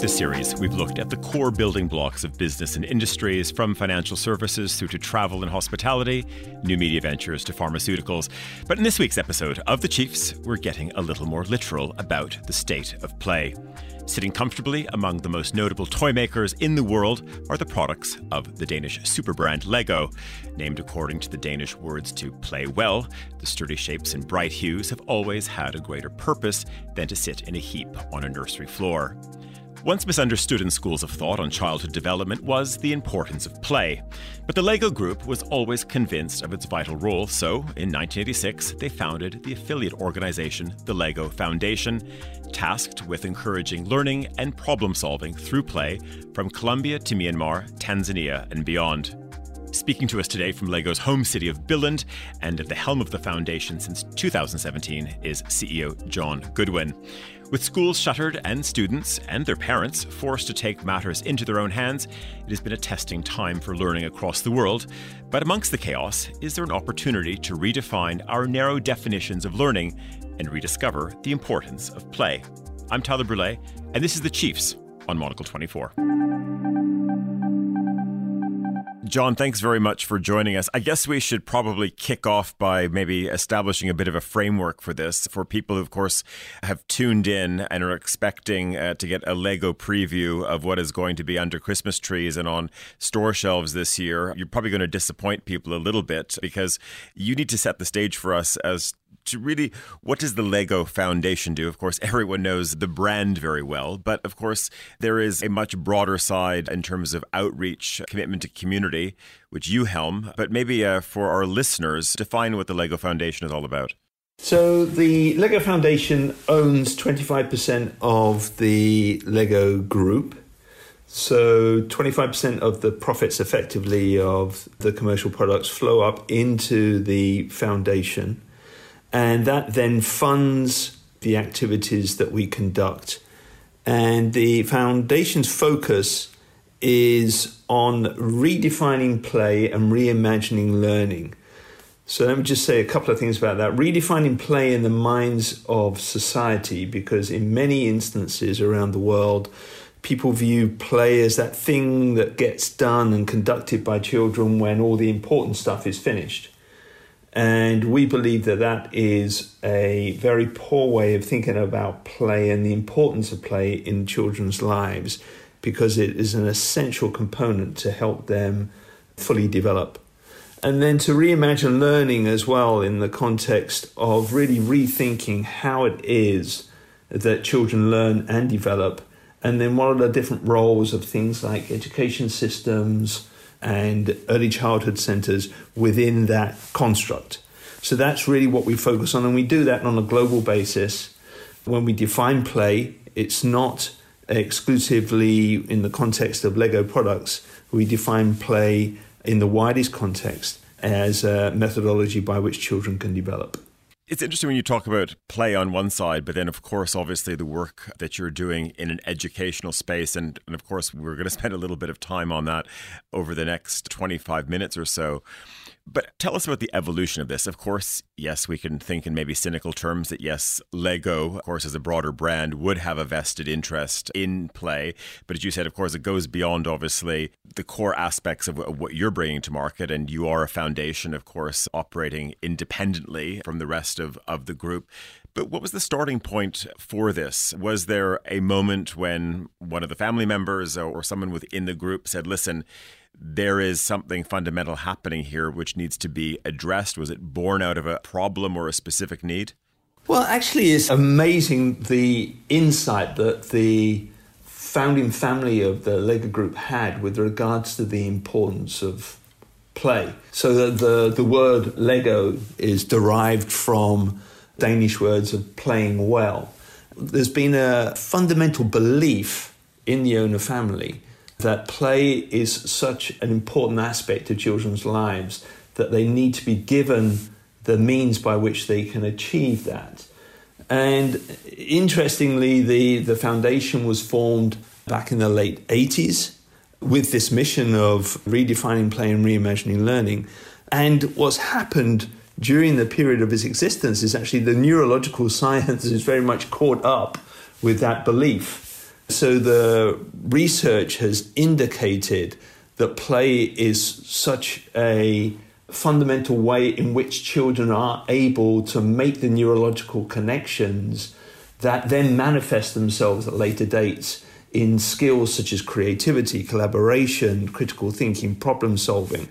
Throughout this series, we've looked at the core building blocks of business and industries, from financial services through to travel and hospitality, new media ventures to pharmaceuticals. But in this week's episode of The Chiefs, we're getting a little more literal about the state of play. Sitting comfortably among the most notable toy makers in the world are the products of the Danish superbrand Lego. Named according to the Danish words to play well, the sturdy shapes and bright hues have always had a greater purpose than to sit in a heap on a nursery floor. Once misunderstood in schools of thought on childhood development was the importance of play. But the LEGO Group was always convinced of its vital role, so in 1986 they founded the affiliate organization, the LEGO Foundation, tasked with encouraging learning and problem solving through play from Colombia to Myanmar, Tanzania, and beyond. Speaking to us today from LEGO's home city of Billund and at the helm of the foundation since 2017 is CEO John Goodwin. With schools shuttered and students and their parents forced to take matters into their own hands, it has been a testing time for learning across the world. But amongst the chaos, is there an opportunity to redefine our narrow definitions of learning and rediscover the importance of play? I'm Tyler Brûlé, and this is The Chiefs on Monocle 24. John, thanks very much for joining us. I guess we should probably kick off by maybe establishing a bit of a framework for this for people who, of course, have tuned in and are expecting uh, to get a Lego preview of what is going to be under Christmas trees and on store shelves this year. You're probably going to disappoint people a little bit because you need to set the stage for us as to really what does the Lego Foundation do? Of course, everyone knows the brand very well, but of course, there is a much broader side in terms of outreach, commitment to community, which you helm. But maybe uh, for our listeners, define what the Lego Foundation is all about. So, the Lego Foundation owns 25% of the Lego group. So 25% of the profits effectively of the commercial products flow up into the foundation and that then funds the activities that we conduct. And the foundation's focus is on redefining play and reimagining learning. So let me just say a couple of things about that. Redefining play in the minds of society, because in many instances around the world, people view play as that thing that gets done and conducted by children when all the important stuff is finished. And we believe that that is a very poor way of thinking about play and the importance of play in children's lives because it is an essential component to help them fully develop. And then to reimagine learning as well in the context of really rethinking how it is that children learn and develop, and then what are the different roles of things like education systems, and early childhood centres within that construct. So that's really what we focus on, and we do that on a global basis. When we define play, it's not exclusively in the context of Lego products. We define play in the widest context as a methodology by which children can develop. It's interesting when you talk about play on one side, but then, of course, obviously the work that you're doing in an educational space. And, and of course, we're going to spend a little bit of time on that over the next 25 minutes or so. But tell us about the evolution of this. Of course, yes, we can think in maybe cynical terms that yes, Lego, of course, as a broader brand, would have a vested interest in play. But as you said, of course, it goes beyond obviously the core aspects of what you're bringing to market. And you are a foundation, of course, operating independently from the rest of, of the group. But what was the starting point for this? Was there a moment when one of the family members or someone within the group said, listen, there is something fundamental happening here which needs to be addressed? Was it born out of a problem or a specific need? Well, actually, it's amazing the insight that the founding family of the Lego Group had with regards to the importance of play. So the, the, the word Lego is derived from Danish words of playing well. There's been a fundamental belief in the owner family that play is such an important aspect of children's lives that they need to be given the means by which they can achieve that. And interestingly, the, the foundation was formed back in the late 80s with this mission of redefining play and reimagining learning. And what's happened during the period of its existence is actually the neurological science is very much caught up with that belief So the research has indicated that play is such a fundamental way in which children are able to make the neurological connections that then manifest themselves at later dates in skills such as creativity, collaboration, critical thinking, problem solving.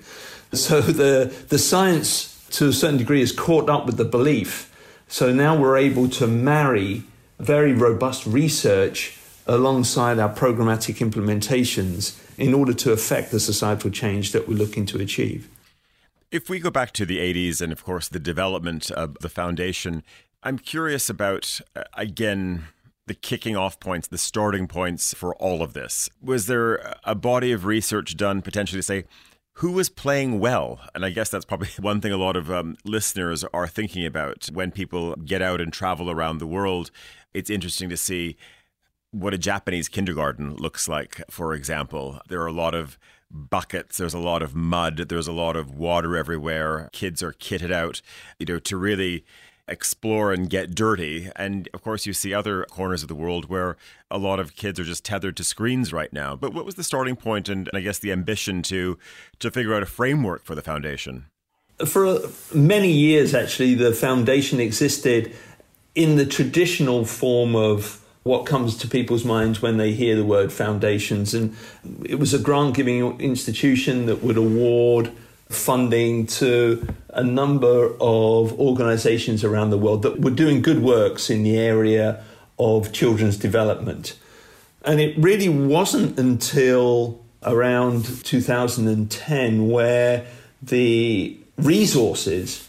So the, the science, to a certain degree, is caught up with the belief. So now we're able to marry very robust research alongside our programmatic implementations in order to affect the societal change that we're looking to achieve. If we go back to the 80s and, of course, the development of the foundation, I'm curious about, uh, again, the kicking off points, the starting points for all of this. Was there a body of research done potentially to say, who was playing well? And I guess that's probably one thing a lot of um, listeners are thinking about when people get out and travel around the world. It's interesting to see what a Japanese kindergarten looks like, for example. There are a lot of buckets, there's a lot of mud, there's a lot of water everywhere. Kids are kitted out, you know, to really explore and get dirty. And of course, you see other corners of the world where a lot of kids are just tethered to screens right now. But what was the starting point and, and I guess the ambition to to figure out a framework for the foundation? For uh, many years, actually, the foundation existed in the traditional form of what comes to people's minds when they hear the word foundations. And it was a grant giving institution that would award funding to a number of organizations around the world that were doing good works in the area of children's development. And it really wasn't until around 2010 where the resources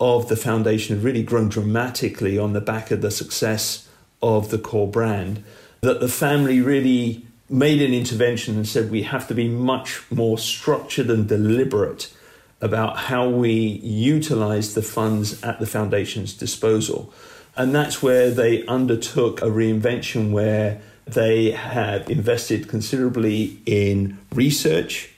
of the foundation have really grown dramatically on the back of the success of the core brand that the family really made an intervention and said we have to be much more structured and deliberate about how we utilize the funds at the foundation's disposal. And that's where they undertook a reinvention where they have invested considerably in research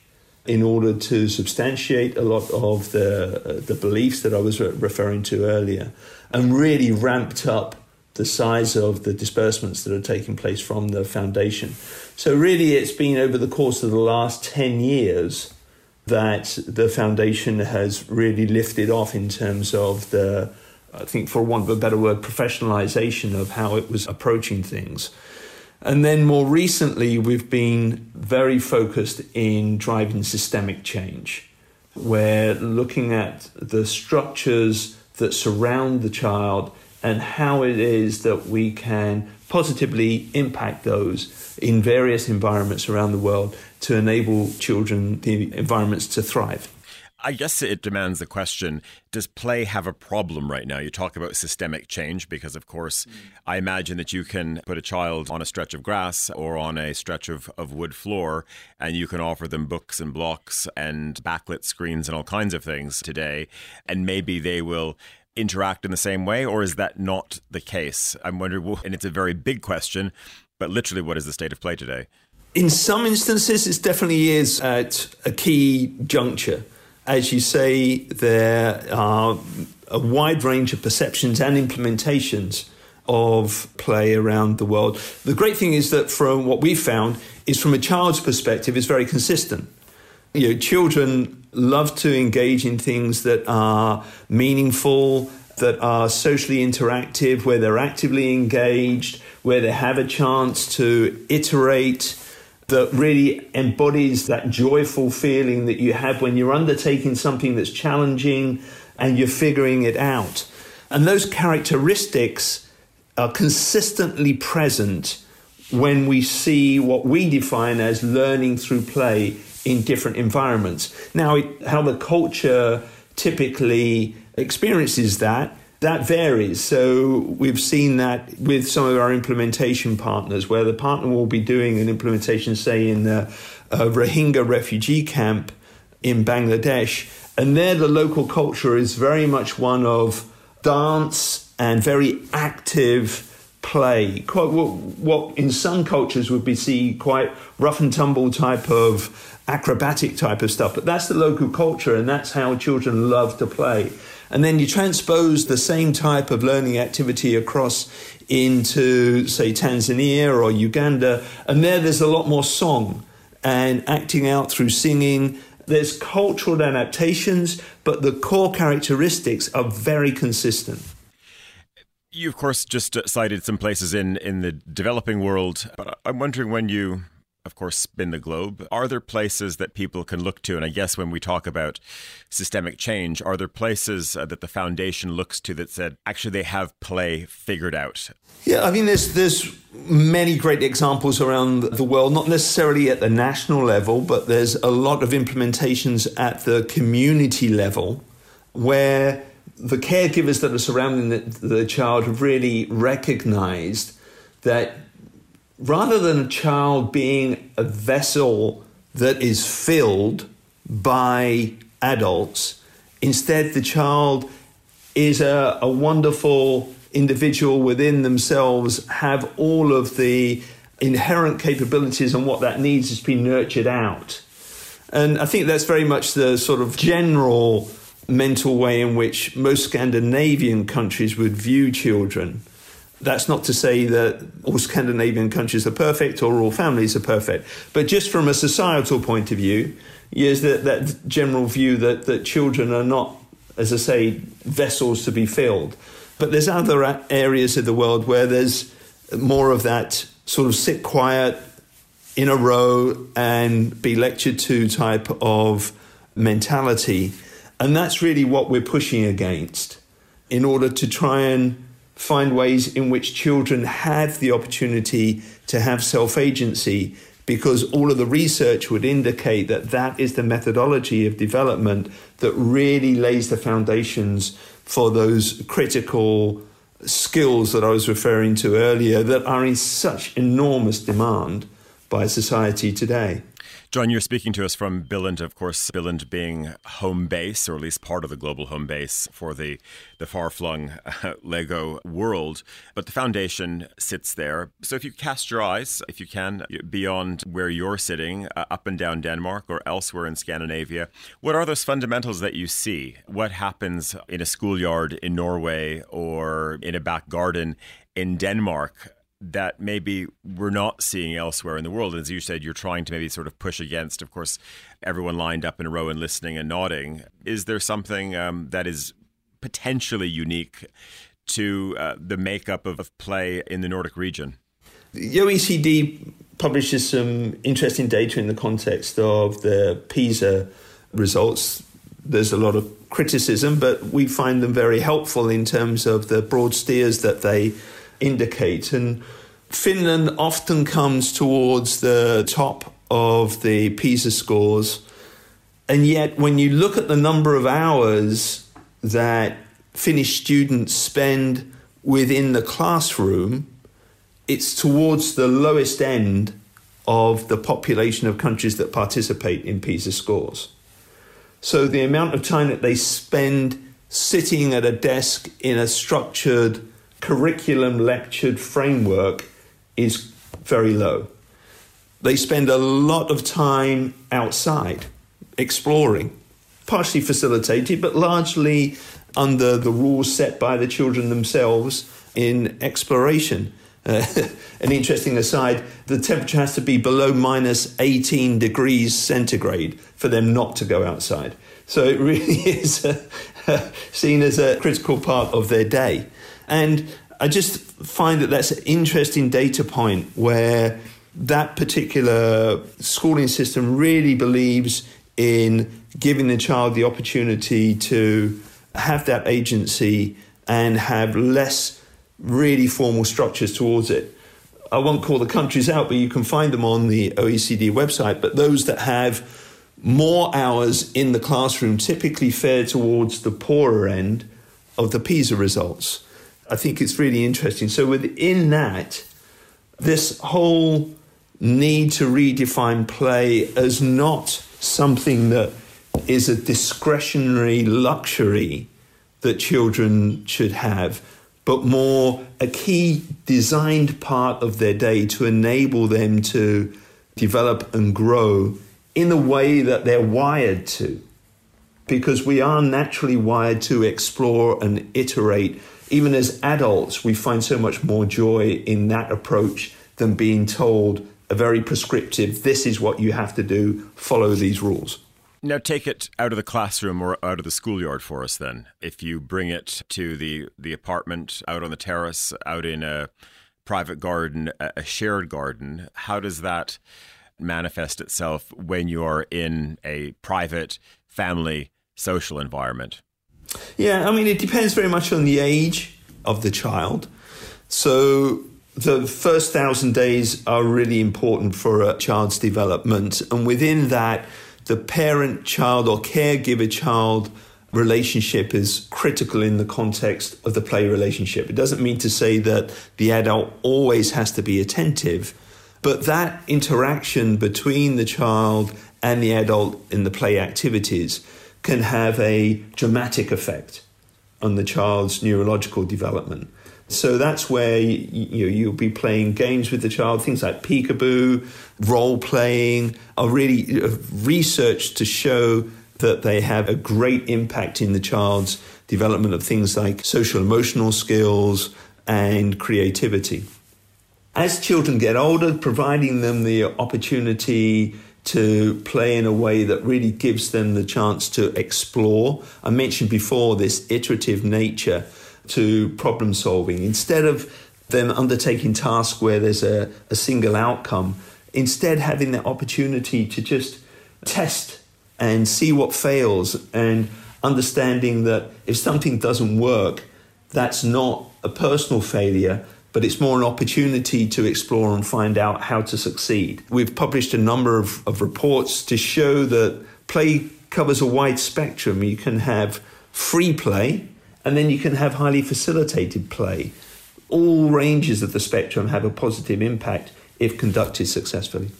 in order to substantiate a lot of the, uh, the beliefs that I was re- referring to earlier and really ramped up the size of the disbursements that are taking place from the foundation. So, really, it's been over the course of the last 10 years that the foundation has really lifted off in terms of the, I think, for want of a better word, professionalization of how it was approaching things. And then more recently, we've been very focused in driving systemic change. We're looking at the structures that surround the child and how it is that we can positively impact those in various environments around the world to enable children the environments to thrive. I guess it demands the question Does play have a problem right now? You talk about systemic change because, of course, mm. I imagine that you can put a child on a stretch of grass or on a stretch of, of wood floor and you can offer them books and blocks and backlit screens and all kinds of things today. And maybe they will interact in the same way, or is that not the case? I'm wondering, and it's a very big question, but literally, what is the state of play today? In some instances, it definitely is at a key juncture. As you say, there are a wide range of perceptions and implementations of play around the world. The great thing is that from what we've found is from a child's perspective is very consistent. You know, children love to engage in things that are meaningful, that are socially interactive, where they're actively engaged, where they have a chance to iterate, that really embodies that joyful feeling that you have when you're undertaking something that's challenging and you're figuring it out. And those characteristics are consistently present when we see what we define as learning through play in different environments. Now, it, how the culture typically experiences that that varies. So we've seen that with some of our implementation partners, where the partner will be doing an implementation, say in the uh, Rohingya refugee camp in Bangladesh, and there the local culture is very much one of dance and very active play, quite what, what in some cultures would be see quite rough and tumble type of acrobatic type of stuff. But that's the local culture, and that's how children love to play. And then you transpose the same type of learning activity across into, say, Tanzania or Uganda, and there there's a lot more song and acting out through singing. There's cultural adaptations, but the core characteristics are very consistent. You, of course, just cited some places in, in the developing world, but I'm wondering when you of course, spin the globe. Are there places that people can look to? And I guess when we talk about systemic change, are there places uh, that the foundation looks to that said actually they have play figured out? Yeah, I mean, there's there's many great examples around the world, not necessarily at the national level, but there's a lot of implementations at the community level where the caregivers that are surrounding the, the child have really recognized that rather than a child being a vessel that is filled by adults, instead the child is a, a wonderful individual within themselves, have all of the inherent capabilities and what that needs has been nurtured out. And I think that's very much the sort of general mental way in which most Scandinavian countries would view children. That's not to say that all Scandinavian countries are perfect or all families are perfect, but just from a societal point of view, is that, that general view that, that children are not, as I say, vessels to be filled. But there's other areas of the world where there's more of that sort of sit quiet in a row and be lectured to type of mentality. And that's really what we're pushing against in order to try and find ways in which children have the opportunity to have self agency because all of the research would indicate that that is the methodology of development that really lays the foundations for those critical skills that I was referring to earlier that are in such enormous demand by society today. John, you're speaking to us from Billund, of course, Billund being home base, or at least part of the global home base for the, the far flung uh, Lego world. But the foundation sits there. So if you cast your eyes, if you can, beyond where you're sitting, uh, up and down Denmark or elsewhere in Scandinavia, what are those fundamentals that you see? What happens in a schoolyard in Norway or in a back garden in Denmark? That maybe we're not seeing elsewhere in the world. And as you said, you're trying to maybe sort of push against, of course, everyone lined up in a row and listening and nodding. Is there something um, that is potentially unique to uh, the makeup of, of play in the Nordic region? The OECD publishes some interesting data in the context of the PISA results. There's a lot of criticism, but we find them very helpful in terms of the broad steers that they indicate. And Finland often comes towards the top of the PISA scores. And yet, when you look at the number of hours that Finnish students spend within the classroom, it's towards the lowest end of the population of countries that participate in PISA scores. So, the amount of time that they spend sitting at a desk in a structured curriculum lectured framework is very low. They spend a lot of time outside exploring, partially facilitated, but largely under the rules set by the children themselves in exploration. Uh, an interesting aside the temperature has to be below minus 18 degrees centigrade for them not to go outside. So it really is uh, seen as a critical part of their day. And I just find that that's an interesting data point where that particular schooling system really believes in giving the child the opportunity to have that agency and have less really formal structures towards it. I won't call the countries out, but you can find them on the OECD website. But those that have more hours in the classroom typically fare towards the poorer end of the PISA results. I think it's really interesting. So within that, this whole need to redefine play as not something that is a discretionary luxury that children should have, but more a key designed part of their day to enable them to develop and grow in the way that they're wired to. Because we are naturally wired to explore and iterate. Even as adults, we find so much more joy in that approach than being told a very prescriptive, this is what you have to do, follow these rules. Now, take it out of the classroom or out of the schoolyard for us then. If you bring it to the, the apartment, out on the terrace, out in a private garden, a shared garden, how does that manifest itself when you are in a private family social environment? Yeah, I mean, it depends very much on the age of the child. So, the first thousand days are really important for a child's development. And within that, the parent child or caregiver child relationship is critical in the context of the play relationship. It doesn't mean to say that the adult always has to be attentive, but that interaction between the child and the adult in the play activities can have a dramatic effect on the child's neurological development. So that's where you, know, you'll be playing games with the child. Things like peekaboo, role playing are really uh, researched to show that they have a great impact in the child's development of things like social emotional skills and creativity. As children get older, providing them the opportunity to play in a way that really gives them the chance to explore. I mentioned before this iterative nature to problem solving. Instead of them undertaking tasks where there's a, a single outcome, instead having the opportunity to just test and see what fails and understanding that if something doesn't work, that's not a personal failure, but it's more an opportunity to explore and find out how to succeed. We've published a number of, of reports to show that play covers a wide spectrum. You can have free play, and then you can have highly facilitated play. All ranges of the spectrum have a positive impact if conducted successfully.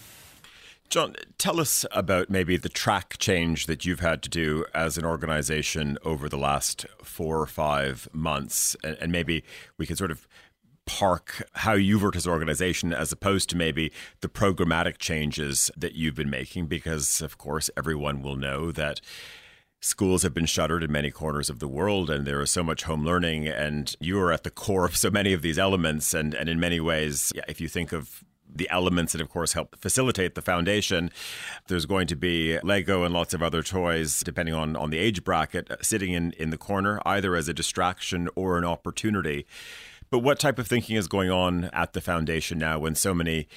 John, tell us about maybe the track change that you've had to do as an organization over the last four or five months. And, maybe we can sort of park how as an organization as opposed to maybe the programmatic changes that you've been making, because of course, everyone will know that schools have been shuttered in many corners of the world and there is so much home learning and you are at the core of so many of these elements. And, and in many ways yeah, if you think of the elements that of course help facilitate the foundation there's going to be lego and lots of other toys depending on, on the age bracket sitting in, in the corner either as a distraction or an opportunity but what type of thinking is going on at the foundation now when so many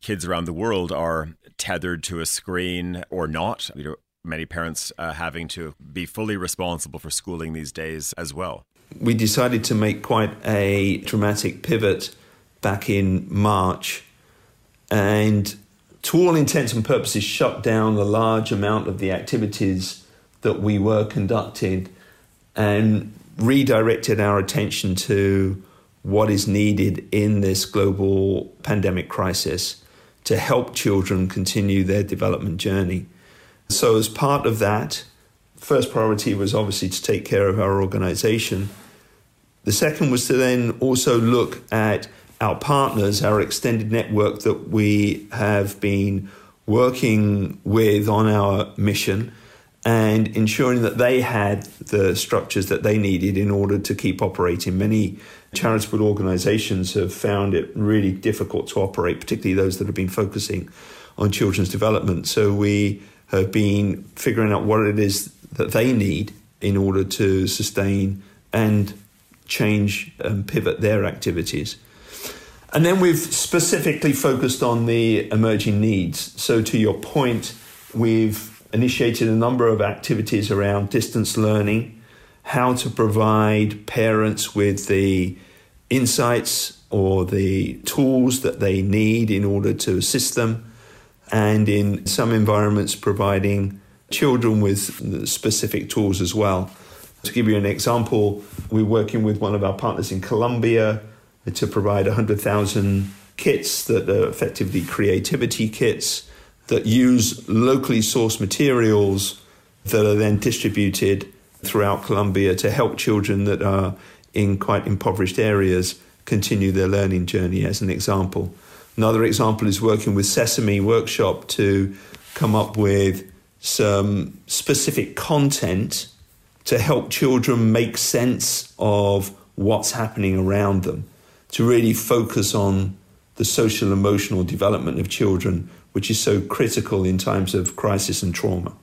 kids around the world are tethered to a screen or not you know many parents uh, having to be fully responsible for schooling these days as well. We decided to make quite a dramatic pivot back in March and, to all intents and purposes, shut down a large amount of the activities that we were conducting and redirected our attention to what is needed in this global pandemic crisis to help children continue their development journey. So, as part of that, first priority was obviously to take care of our organization. The second was to then also look at our partners, our extended network that we have been working with on our mission and ensuring that they had the structures that they needed in order to keep operating. Many charitable organizations have found it really difficult to operate, particularly those that have been focusing on children's development. So we have been figuring out what it is that they need in order to sustain and change and pivot their activities. And then we've specifically focused on the emerging needs. So, to your point, we've initiated a number of activities around distance learning, how to provide parents with the insights or the tools that they need in order to assist them and in some environments providing children with specific tools as well. To give you an example, we're working with one of our partners in Colombia to provide 100,000 kits that are effectively creativity kits that use locally sourced materials that are then distributed throughout Colombia to help children that are in quite impoverished areas continue their learning journey, as an example. Another example is working with Sesame Workshop to come up with some specific content to help children make sense of what's happening around them, to really focus on the social emotional development of children, which is so critical in times of crisis and trauma.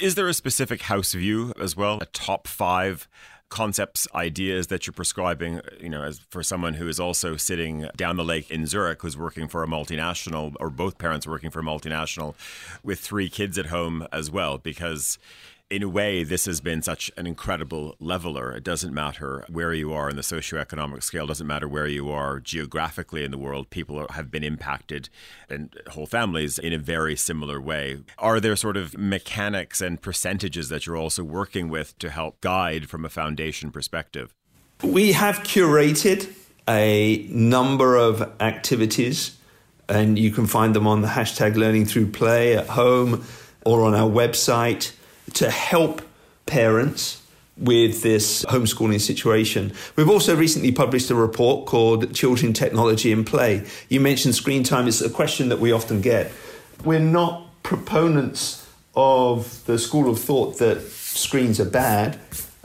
Is there a specific house view as well? A top five concepts, ideas that you're prescribing, you know, as for someone who is also sitting down the lake in Zurich, who's working for a multinational, or both parents working for a multinational, with three kids at home as well, because in a way, this has been such an incredible leveler. It doesn't matter where you are in the socioeconomic scale, doesn't matter where you are geographically in the world, people have been impacted and whole families in a very similar way. Are there sort of mechanics and percentages that you're also working with to help guide from a foundation perspective? We have curated a number of activities, and you can find them on the hashtag learning through play at home or on our website to help parents with this homeschooling situation. We've also recently published a report called Children, Technology and Play. You mentioned screen time, it's a question that we often get. We're not proponents of the school of thought that screens are bad.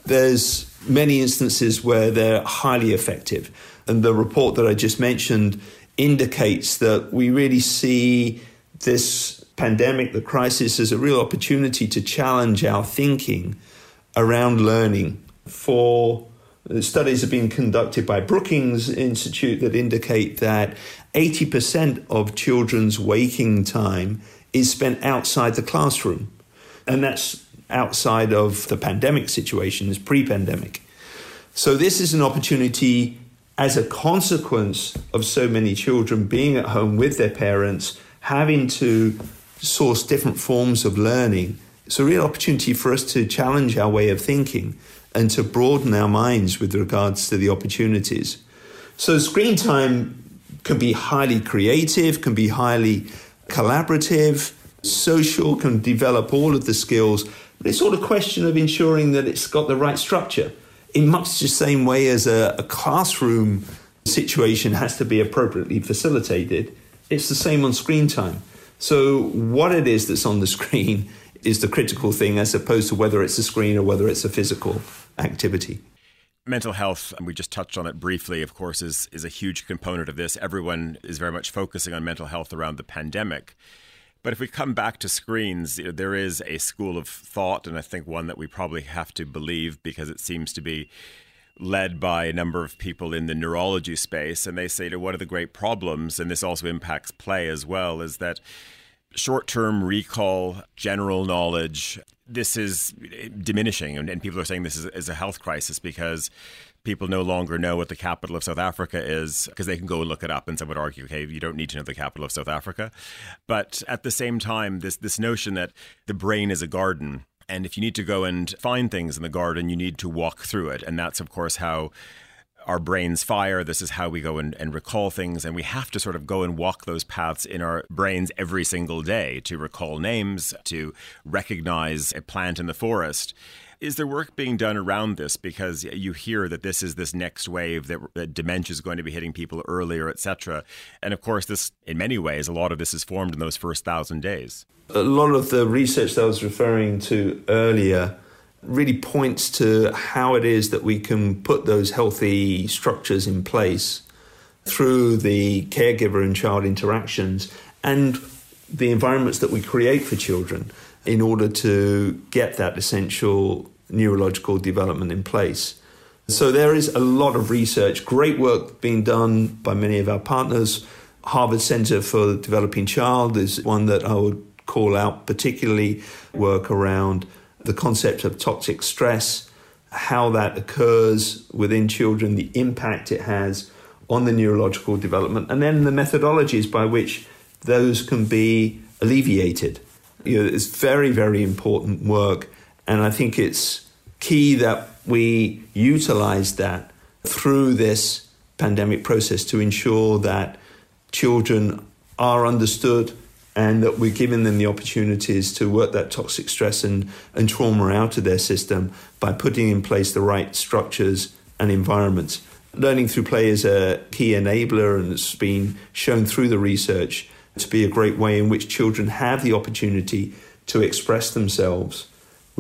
There's many instances where they're highly effective. And the report that I just mentioned indicates that we really see this pandemic, the crisis, as a real opportunity to challenge our thinking around learning. For uh, studies have been conducted by Brookings Institute that indicate that 80% of children's waking time is spent outside the classroom. And that's outside of the pandemic situation, is pre pandemic. So, this is an opportunity as a consequence of so many children being at home with their parents, having to source different forms of learning. It's a real opportunity for us to challenge our way of thinking and to broaden our minds with regards to the opportunities. So, screen time can be highly creative, can be highly collaborative, social, can develop all of the skills, but it's all a question of ensuring that it's got the right structure. In much the same way as a, a classroom situation has to be appropriately facilitated, it's the same on screen time. So, what it is that's on the screen is the critical thing as opposed to whether it's a screen or whether it's a physical activity. Mental health, and we just touched on it briefly, of course, is, is a huge component of this. Everyone is very much focusing on mental health around the pandemic. But if we come back to screens, there is a school of thought, and I think one that we probably have to believe because it seems to be led by a number of people in the neurology space, and they say that one of the great problems, and this also impacts play as well, is that short term recall, general knowledge, this is diminishing. And, and people are saying this is, is, a health crisis because people no longer know what the capital of South Africa is because they can go look it up. And some would argue, okay, you don't need to know the capital of South Africa. But at the same time, this, this notion that the brain is a garden and if you need to go and find things in the garden, you need to walk through it. And that's, of course, how our brains fire. This is how we go and, and, recall things. And we have to sort of go and walk those paths in our brains every single day to recall names, to recognize a plant in the forest. Is there work being done around this? Because you hear that this is this next wave that, that dementia is going to be hitting people earlier, etc. And of course, this, in many ways, a lot of this is formed in those first thousand days a lot of the research that I was referring to earlier really points to how it is that we can put those healthy structures in place through the caregiver and child interactions and the environments that we create for children in order to get that essential neurological development in place. So there is a lot of research, great work being done by many of our partners. Harvard Center for the Developing Child is one that I would call out, particularly work around the concept of toxic stress, how that occurs within children, the impact it has on the neurological development, and then the methodologies by which those can be alleviated. You know, it's very, very important work, and I think it's key that we utilize that through this pandemic process to ensure that children are understood and that we're giving them the opportunities to work that toxic stress and, and trauma out of their system by putting in place the right structures and environments. Learning through play is a key enabler and it's been shown through the research to be a great way in which children have the opportunity to express themselves,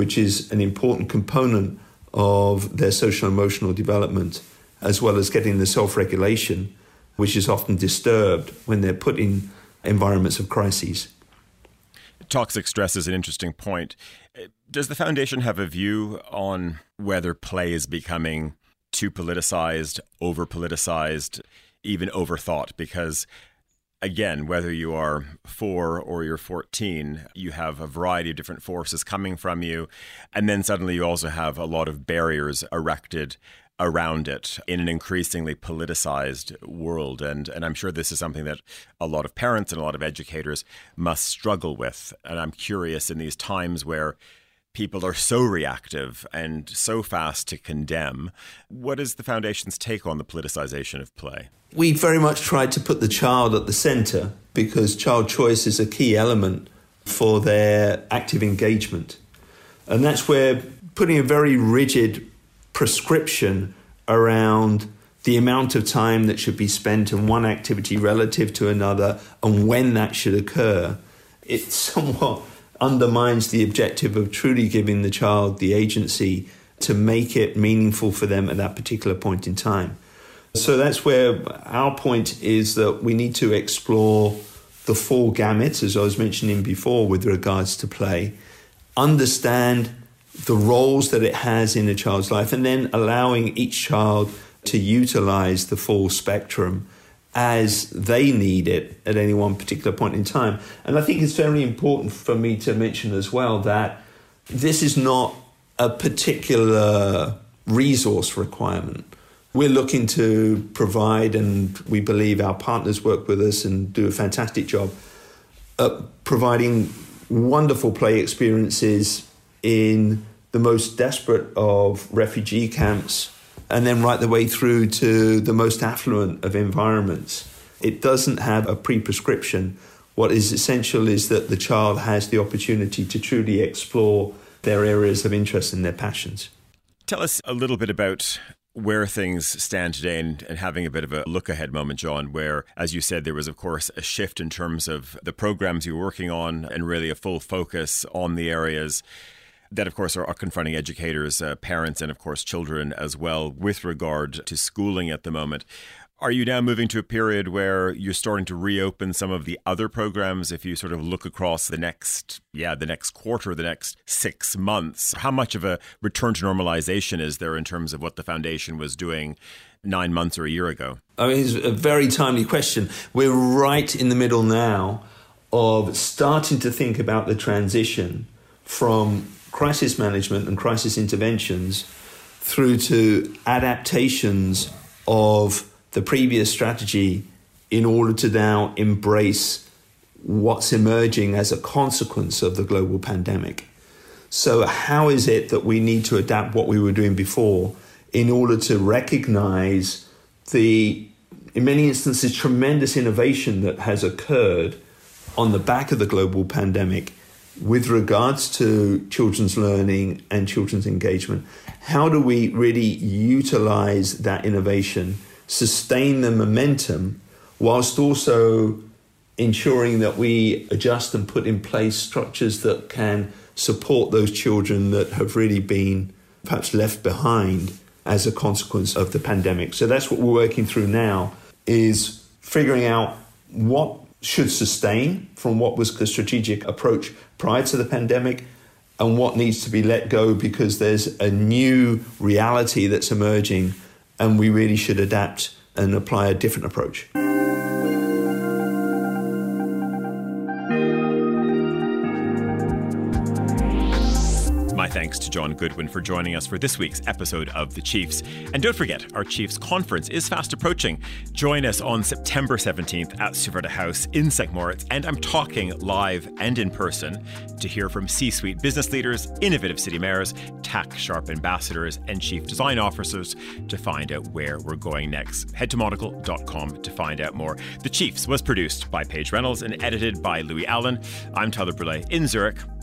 which is an important component of their social emotional development, as well as getting the self regulation, which is often disturbed when they're put in environments of crises. Toxic stress is an interesting point. Does the foundation have a view on whether play is becoming too politicized, over politicized, even overthought? Because again, whether you are four or you're 14, you have a variety of different forces coming from you. And then suddenly you also have a lot of barriers erected around it in an increasingly politicized world. And, and I'm sure this is something that a lot of parents and a lot of educators must struggle with. And I'm curious in these times where people are so reactive and so fast to condemn. What is the Foundation's take on the politicization of play? We very much tried to put the child at the centre because child choice is a key element for their active engagement. And that's where putting a very rigid prescription around the amount of time that should be spent on one activity relative to another and when that should occur, it somewhat undermines the objective of truly giving the child the agency to make it meaningful for them at that particular point in time. So that's where our point is that we need to explore the full gamut, as I was mentioning before, with regards to play, understand the roles that it has in a child's life, and then allowing each child to utilize the full spectrum as they need it at any one particular point in time. And I think it's very important for me to mention as well that this is not a particular resource requirement. We're looking to provide, and we believe our partners work with us and do a fantastic job at providing wonderful play experiences in the most desperate of refugee camps and then right the way through to the most affluent of environments. It doesn't have a pre prescription. What is essential is that the child has the opportunity to truly explore their areas of interest and their passions. Tell us a little bit about where things stand today and, and, having a bit of a look ahead moment, John, where, as you said, there was, of course, a shift in terms of the programs you were working on and really a full focus on the areas that, of course, are, are confronting educators, uh, parents, and, of course, children as well with regard to schooling at the moment. Are you now moving to a period where you're starting to reopen some of the other programs? If you sort of look across the next, yeah, the next quarter, the next six months, how much of a return to normalization is there in terms of what the foundation was doing nine months or a year ago? I mean, it's a very timely question. We're right in the middle now of starting to think about the transition from crisis management and crisis interventions through to adaptations of the previous strategy in order to now embrace what's emerging as a consequence of the global pandemic. So, how is it that we need to adapt what we were doing before in order to recognize the, in many instances, tremendous innovation that has occurred on the back of the global pandemic with regards to children's learning and children's engagement, how do we really utilize that innovation, sustain the momentum, whilst also ensuring that we adjust and put in place structures that can support those children that have really been perhaps left behind as a consequence of the pandemic. So that's what we're working through now is figuring out what should sustain from what was the strategic approach prior to the pandemic and what needs to be let go because there's a new reality that's emerging and we really should adapt and apply a different approach. Thanks to John Goodwin for joining us for this week's episode of The Chiefs. And don't forget, our Chiefs conference is fast approaching. Join us on September 17th at Suvretta House in St. Moritz, and I'm talking live and in person to hear from C suite business leaders, innovative city mayors, tax sharp ambassadors, and chief design officers to find out where we're going next. Head to monocle.com to find out more. The Chiefs was produced by Paige Reynolds and edited by Louis Allen. I'm Tyler Brûlé in Zurich.